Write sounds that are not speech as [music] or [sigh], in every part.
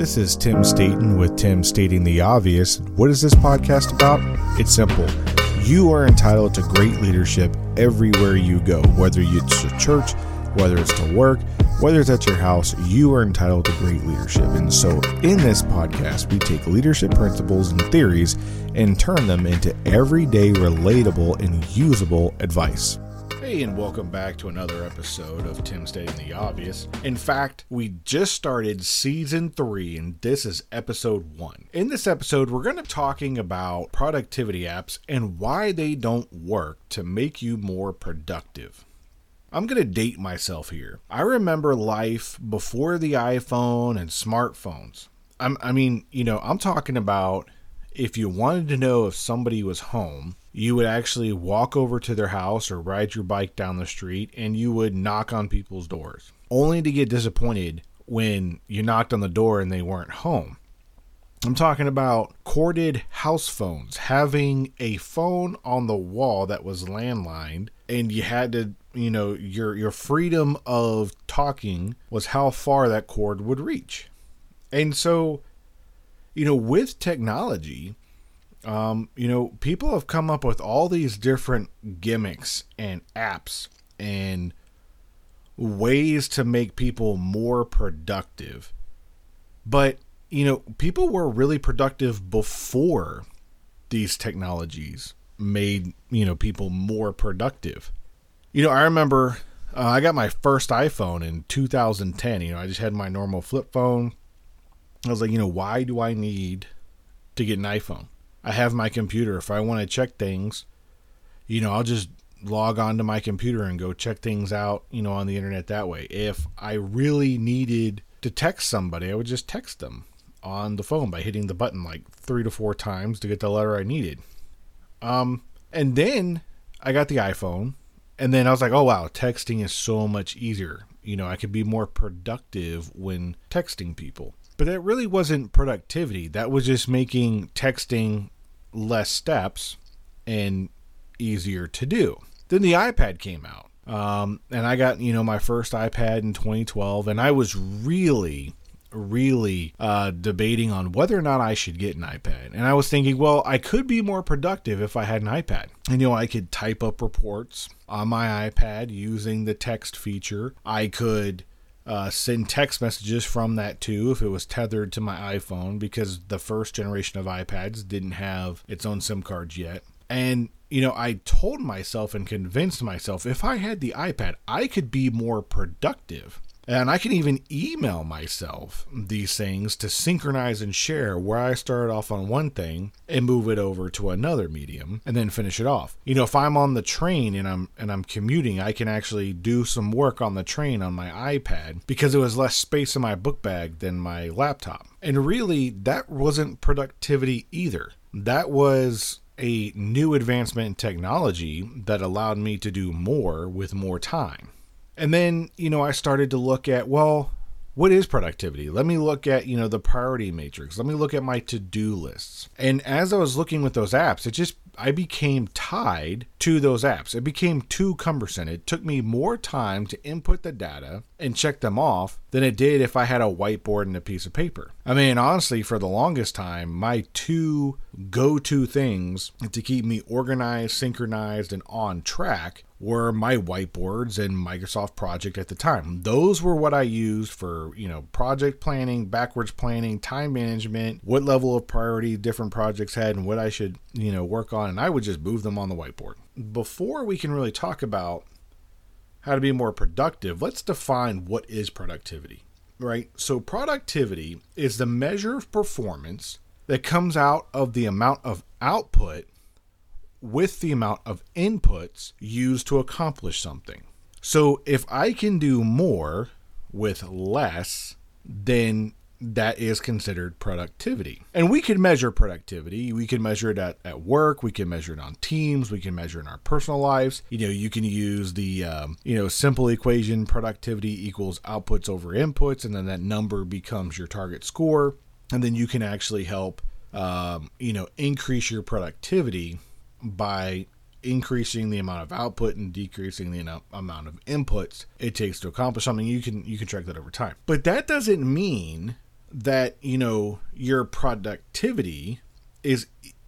This is Tim Staten with Tim Stating the Obvious. What is this podcast about? It's simple. You are entitled to great leadership everywhere you go, whether it's to church, whether it's to work, whether it's at your house, you are entitled to great leadership. And so, in this podcast, we take leadership principles and theories and turn them into everyday, relatable, and usable advice. Hey, and welcome back to another episode of Tim Stating the Obvious. In fact, we just started season three, and this is episode one. In this episode, we're going to be talking about productivity apps and why they don't work to make you more productive. I'm going to date myself here. I remember life before the iPhone and smartphones. I'm, I mean, you know, I'm talking about if you wanted to know if somebody was home, you would actually walk over to their house or ride your bike down the street and you would knock on people's doors, only to get disappointed when you knocked on the door and they weren't home. I'm talking about corded house phones, having a phone on the wall that was landlined and you had to you know your your freedom of talking was how far that cord would reach and so you know with technology um, you know people have come up with all these different gimmicks and apps and ways to make people more productive but you know people were really productive before these technologies made you know people more productive you know, I remember uh, I got my first iPhone in 2010. You know, I just had my normal flip phone. I was like, you know, why do I need to get an iPhone? I have my computer. If I want to check things, you know, I'll just log on to my computer and go check things out, you know, on the internet that way. If I really needed to text somebody, I would just text them on the phone by hitting the button like three to four times to get the letter I needed. Um, and then I got the iPhone and then I was like, oh wow, texting is so much easier. You know, I could be more productive when texting people. But that really wasn't productivity. That was just making texting less steps and easier to do. Then the iPad came out. Um, and I got, you know, my first iPad in 2012, and I was really really uh, debating on whether or not I should get an iPad. And I was thinking, well, I could be more productive if I had an iPad. And, you know, I could type up reports on my iPad using the text feature. I could uh, send text messages from that too if it was tethered to my iPhone because the first generation of iPads didn't have its own SIM cards yet. And you know, I told myself and convinced myself if I had the iPad, I could be more productive. And I can even email myself these things to synchronize and share where I started off on one thing and move it over to another medium and then finish it off. You know, if I'm on the train and I'm and I'm commuting, I can actually do some work on the train on my iPad because it was less space in my book bag than my laptop. And really that wasn't productivity either. That was a new advancement in technology that allowed me to do more with more time. And then, you know, I started to look at, well, what is productivity? Let me look at, you know, the priority matrix. Let me look at my to-do lists. And as I was looking with those apps, it just I became tied to those apps. It became too cumbersome. It took me more time to input the data and check them off than it did if I had a whiteboard and a piece of paper. I mean, honestly, for the longest time, my two go to things to keep me organized, synchronized, and on track were my whiteboards and Microsoft Project at the time. Those were what I used for, you know, project planning, backwards planning, time management, what level of priority different projects had and what I should, you know, work on and I would just move them on the whiteboard. Before we can really talk about how to be more productive, let's define what is productivity. Right? So productivity is the measure of performance that comes out of the amount of output with the amount of inputs used to accomplish something. So if I can do more with less, then that is considered productivity. And we can measure productivity. We can measure it at, at work. We can measure it on teams. We can measure it in our personal lives. You know, you can use the, um, you know, simple equation productivity equals outputs over inputs, and then that number becomes your target score. And then you can actually help, um, you know, increase your productivity by increasing the amount of output and decreasing the amount of inputs it takes to accomplish something you can you can track that over time but that doesn't mean that, you know, your productivity is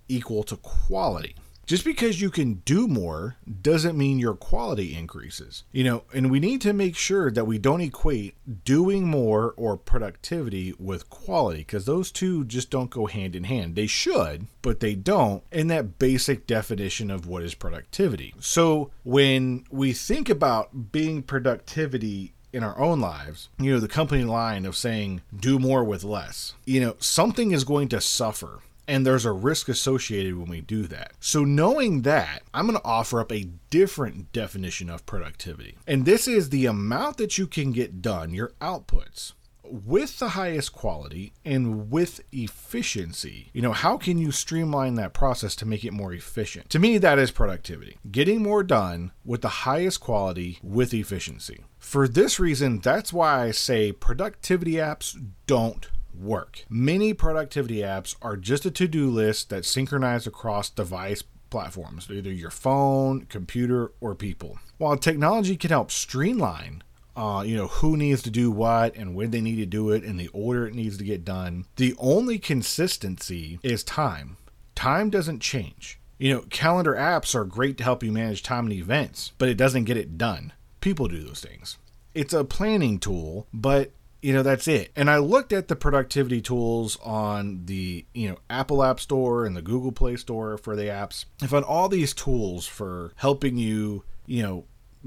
equal to quality. Just because you can do more doesn't mean your quality increases. You know, and we need to make sure that we don't equate doing more or productivity with quality because those two just don't go hand in hand. They should, but they don't in that basic definition of what is productivity. So when we think about being productivity in our own lives, you know, the company line of saying do more with less, you know, something is going to suffer and there's a risk associated when we do that. So, knowing that, I'm going to offer up a different definition of productivity. And this is the amount that you can get done, your outputs, with the highest quality and with efficiency. You know, how can you streamline that process to make it more efficient? To me, that is productivity. Getting more done with the highest quality with efficiency. For this reason, that's why I say productivity apps don't work. Many productivity apps are just a to do list that synchronize across device platforms, either your phone, computer, or people. While technology can help streamline uh, you know, who needs to do what and when they need to do it and the order it needs to get done. The only consistency is time. Time doesn't change. You know, calendar apps are great to help you manage time and events, but it doesn't get it done. People do those things. It's a planning tool, but you know that's it and i looked at the productivity tools on the you know apple app store and the google play store for the apps i found all these tools for helping you you know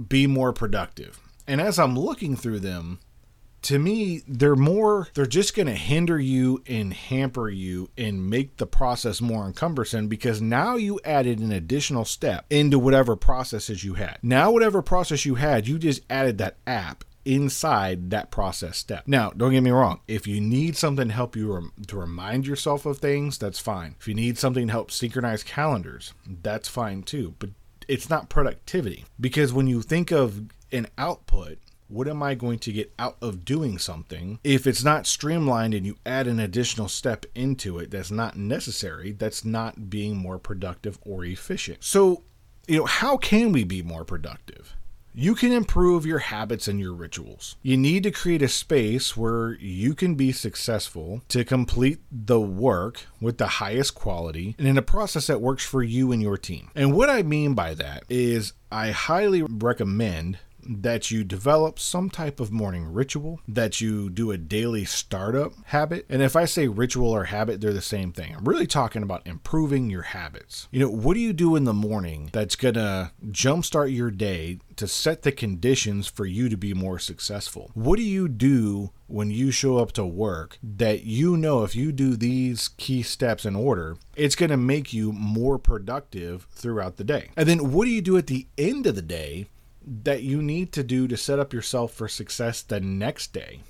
be more productive and as i'm looking through them to me they're more they're just going to hinder you and hamper you and make the process more encumbersome because now you added an additional step into whatever processes you had now whatever process you had you just added that app inside that process step. Now, don't get me wrong. If you need something to help you rem- to remind yourself of things, that's fine. If you need something to help synchronize calendars, that's fine too. But it's not productivity because when you think of an output, what am I going to get out of doing something? If it's not streamlined and you add an additional step into it that's not necessary, that's not being more productive or efficient. So, you know, how can we be more productive? You can improve your habits and your rituals. You need to create a space where you can be successful to complete the work with the highest quality and in a process that works for you and your team. And what I mean by that is I highly recommend that you develop some type of morning ritual, that you do a daily startup habit. And if I say ritual or habit, they're the same thing. I'm really talking about improving your habits. You know, what do you do in the morning that's going to jumpstart your day to set the conditions for you to be more successful? What do you do when you show up to work that you know if you do these key steps in order, it's going to make you more productive throughout the day? And then what do you do at the end of the day that you need to do to set up yourself for success the next day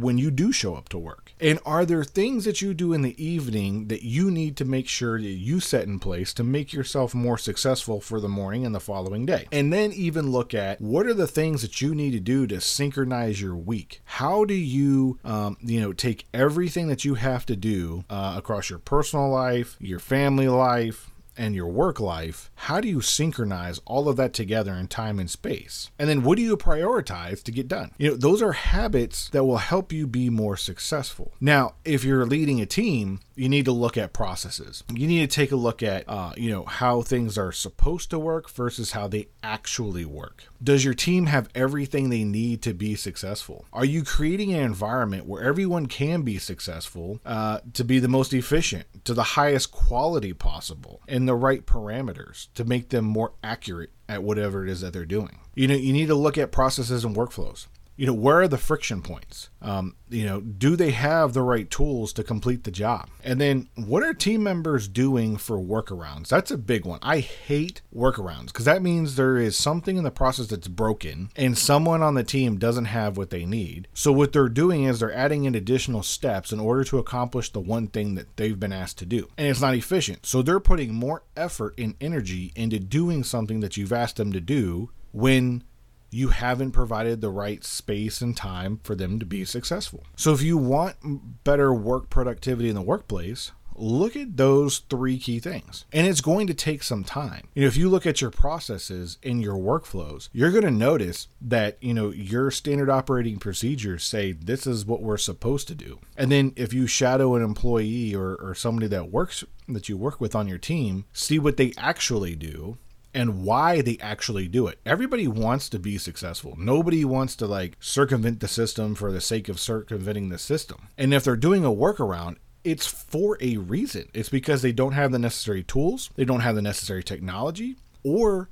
when you do show up to work? And are there things that you do in the evening that you need to make sure that you set in place to make yourself more successful for the morning and the following day? And then even look at what are the things that you need to do to synchronize your week? How do you, um, you know, take everything that you have to do uh, across your personal life, your family life, and your work life, how do you synchronize all of that together in time and space? And then what do you prioritize to get done? You know, those are habits that will help you be more successful. Now, if you're leading a team, you need to look at processes. You need to take a look at, uh, you know, how things are supposed to work versus how they actually work. Does your team have everything they need to be successful? Are you creating an environment where everyone can be successful uh, to be the most efficient, to the highest quality possible, and the right parameters to make them more accurate at whatever it is that they're doing? You know, you need to look at processes and workflows you know where are the friction points? Um, you know do they have the right tools to complete the job? And then what are team members doing for workarounds? That's a big one. I hate workarounds because that means there is something in the process that's broken and someone on the team doesn't have what they need. So what they're doing is they're adding in additional steps in order to accomplish the one thing that they've been asked to do. And it's not efficient. So they're putting more effort and energy into doing something that you've asked them to do when you haven't provided the right space and time for them to be successful. So, if you want better work productivity in the workplace, look at those three key things. And it's going to take some time. You know, if you look at your processes and your workflows, you're going to notice that, you know, your standard operating procedures say this is what we're supposed to do. And then if you shadow an employee or, or somebody that works that you work with on your team, see what they actually do and why they actually do it. Everybody wants to be successful. Nobody wants to like circumvent the system for the sake of circumventing the system. And if they're doing a workaround, it's for a reason. It's because they don't have the necessary tools, they don't have the necessary technology, or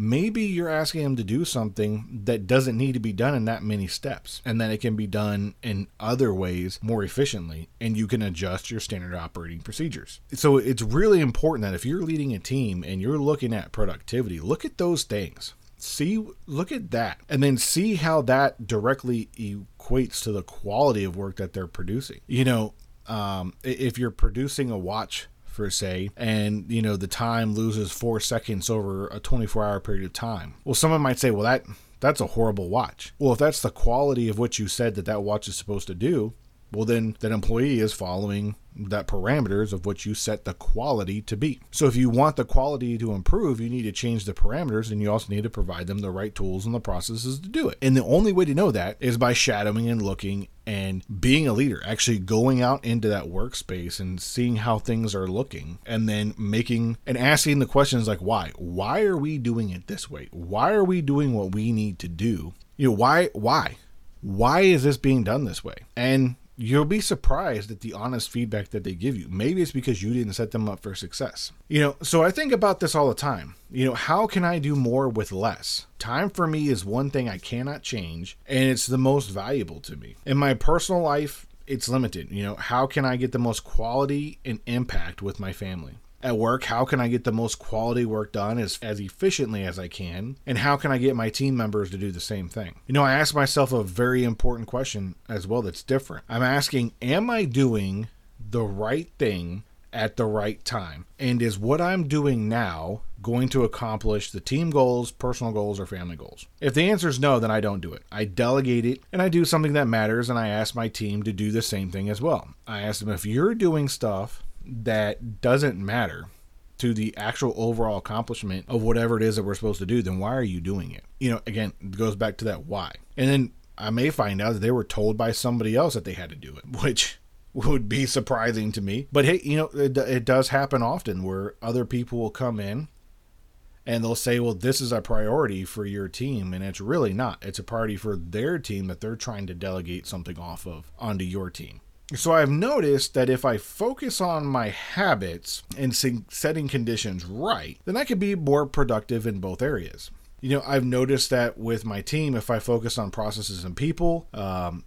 maybe you're asking them to do something that doesn't need to be done in that many steps and that it can be done in other ways more efficiently and you can adjust your standard operating procedures. So it's really important that if you're leading a team and you're looking at productivity, look at those things. See, look at that, and then see how that directly equates to the quality of work that they're producing. You know, um, if you're producing a watch per se, and you know the time loses four seconds over a 24 hour period of time. Well, someone might say, well, that that's a horrible watch. Well, if that's the quality of what you said that that watch is supposed to do, well then that employee is following that parameters of what you set the quality to be. So if you want the quality to improve, you need to change the parameters and you also need to provide them the right tools and the processes to do it. And the only way to know that is by shadowing and looking and being a leader, actually going out into that workspace and seeing how things are looking and then making and asking the questions like why? Why are we doing it this way? Why are we doing what we need to do? You know, why why? Why is this being done this way? And you'll be surprised at the honest feedback that they give you. Maybe it's because you didn't set them up for success. You know, so I think about this all the time. You know, how can I do more with less? Time for me is one thing I cannot change, and it's the most valuable to me. In my personal life, it's limited. You know, how can I get the most quality and impact with my family? At work how can i get the most quality work done as, as efficiently as i can? And how can i get my team members to do the same thing? You know i ask myself a very important question as well that's different. I'm asking am i doing the right thing at the right time? And is what i'm doing now going to accomplish the team goals personal goals or family goals? If the answer is no then i don't do it. I delegate it and i do something that matters and i ask my team to do the same thing as well. I ask them if you're doing stuff that doesn't matter to the actual overall accomplishment of whatever it is that we're supposed to do, then why are you doing it? You know, again, it goes back to that why. And then I may find out that they were told by somebody else that they had to do it, [laughs] which would be surprising to me. But hey, you know, it, it does happen often where other people will come in and they'll say, well, this is a priority for your team. And it's really not. It's a priority for their team that they're trying to delegate something off of onto your team. So I've noticed that if I focus on my habits and setting conditions right, then I can be more productive in both areas. You know, I've noticed that with my team, if I focus on processes and people, um,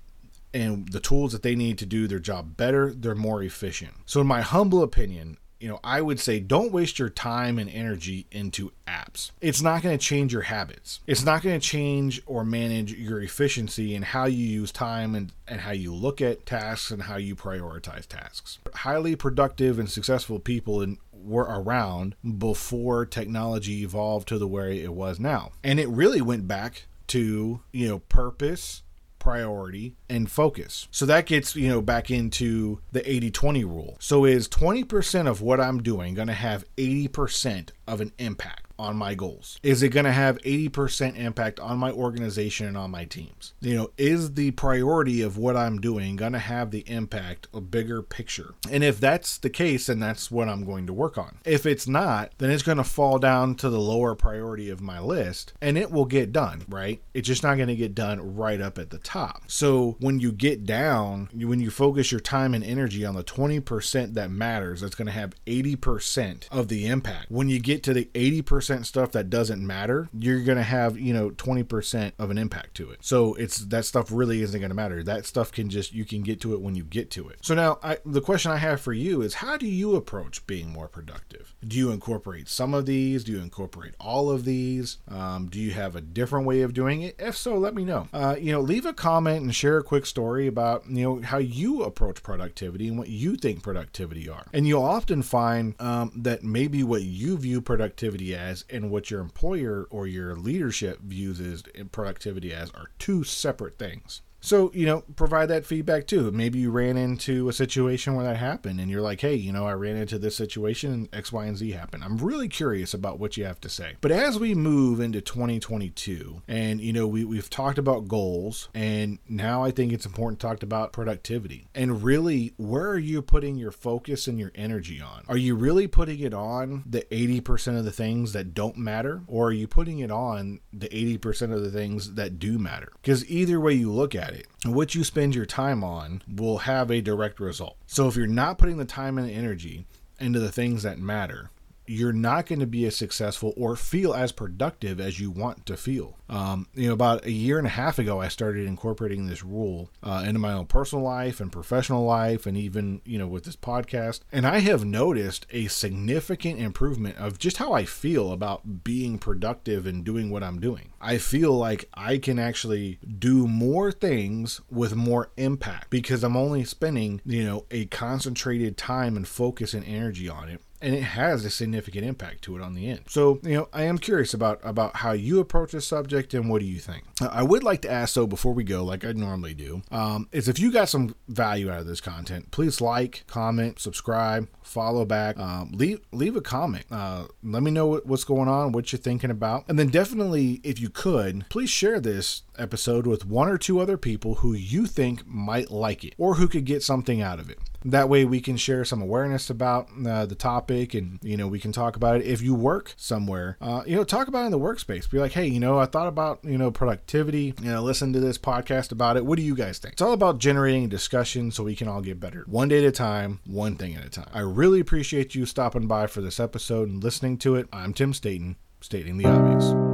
and the tools that they need to do their job better, they're more efficient. So, in my humble opinion, you know, I would say don't waste your time and energy into apps. It's not going to change your habits. It's not going to change or manage your efficiency and how you use time and, and how you look at tasks and how you prioritize tasks. Highly productive and successful people in, were around before technology evolved to the way it was now. And it really went back to, you know, purpose priority and focus. So that gets, you know, back into the 80-20 rule. So is 20% of what I'm doing going to have 80% of an impact? On my goals? Is it going to have 80% impact on my organization and on my teams? You know, is the priority of what I'm doing going to have the impact, a bigger picture? And if that's the case, then that's what I'm going to work on. If it's not, then it's going to fall down to the lower priority of my list and it will get done, right? It's just not going to get done right up at the top. So when you get down, when you focus your time and energy on the 20% that matters, that's going to have 80% of the impact. When you get to the 80% percent stuff that doesn't matter, you're to have, you know, 20% of an impact to it. So it's that stuff really isn't to matter. That stuff can just, you can get to it when you get to it. So now I, the question I have for you is how do you approach being more productive? Do you incorporate some of these? Do you incorporate all of these? Um, do you have a different way of doing it? If so, let me know. Uh, you know, leave a comment and share a quick story about, you know, how you approach productivity and what you think productivity are. And you'll often find um, that maybe what you view productivity as as and what your employer or your leadership views as productivity as are two separate things. So, you know, provide that feedback too. Maybe you ran into a situation where that happened and you're like, hey, you know, I ran into this situation and X, Y, and Z happened. I'm really curious about what you have to say. But as we move into 2022, and, you know, we, we've talked about goals, and now I think it's important to talk about productivity. And really, where are you putting your focus and your energy on? Are you really putting it on the 80% of the things that don't matter? Or are you putting it on the 80% of the things that do matter? Because either way you look at it, what you spend your time on will have a direct result. So if you're not putting the time and energy into the things that matter, you're not going to be as successful or feel as productive as you want to feel. Um, you know, about a year and a half ago, I started incorporating this rule uh, into my own personal life and professional life, and even you know with this podcast. And I have noticed a significant improvement of just how I feel about being productive and doing what I'm doing. I feel like I can actually do more things with more impact because I'm only spending you know a concentrated time and focus and energy on it and it has a significant impact to it on the end. So, you know, I am curious about about how you approach this subject and what do you think. I would like to ask though before we go, like I normally do, um, is if you got some value out of this content, please like, comment, subscribe, follow back, um, leave leave a comment. Uh, let me know what, what's going on, what you're thinking about, and then definitely, if you could, please share this episode with one or two other people who you think might like it or who could get something out of it. That way, we can share some awareness about uh, the topic, and you know, we can talk about it. If you work somewhere, uh, you know, talk about it in the workspace. Be like, hey, you know, I thought about you know productivity. You know, listen to this podcast about it. What do you guys think? It's all about generating discussion so we can all get better, one day at a time, one thing at a time. I really appreciate you stopping by for this episode and listening to it. I'm Tim Staten, stating the obvious.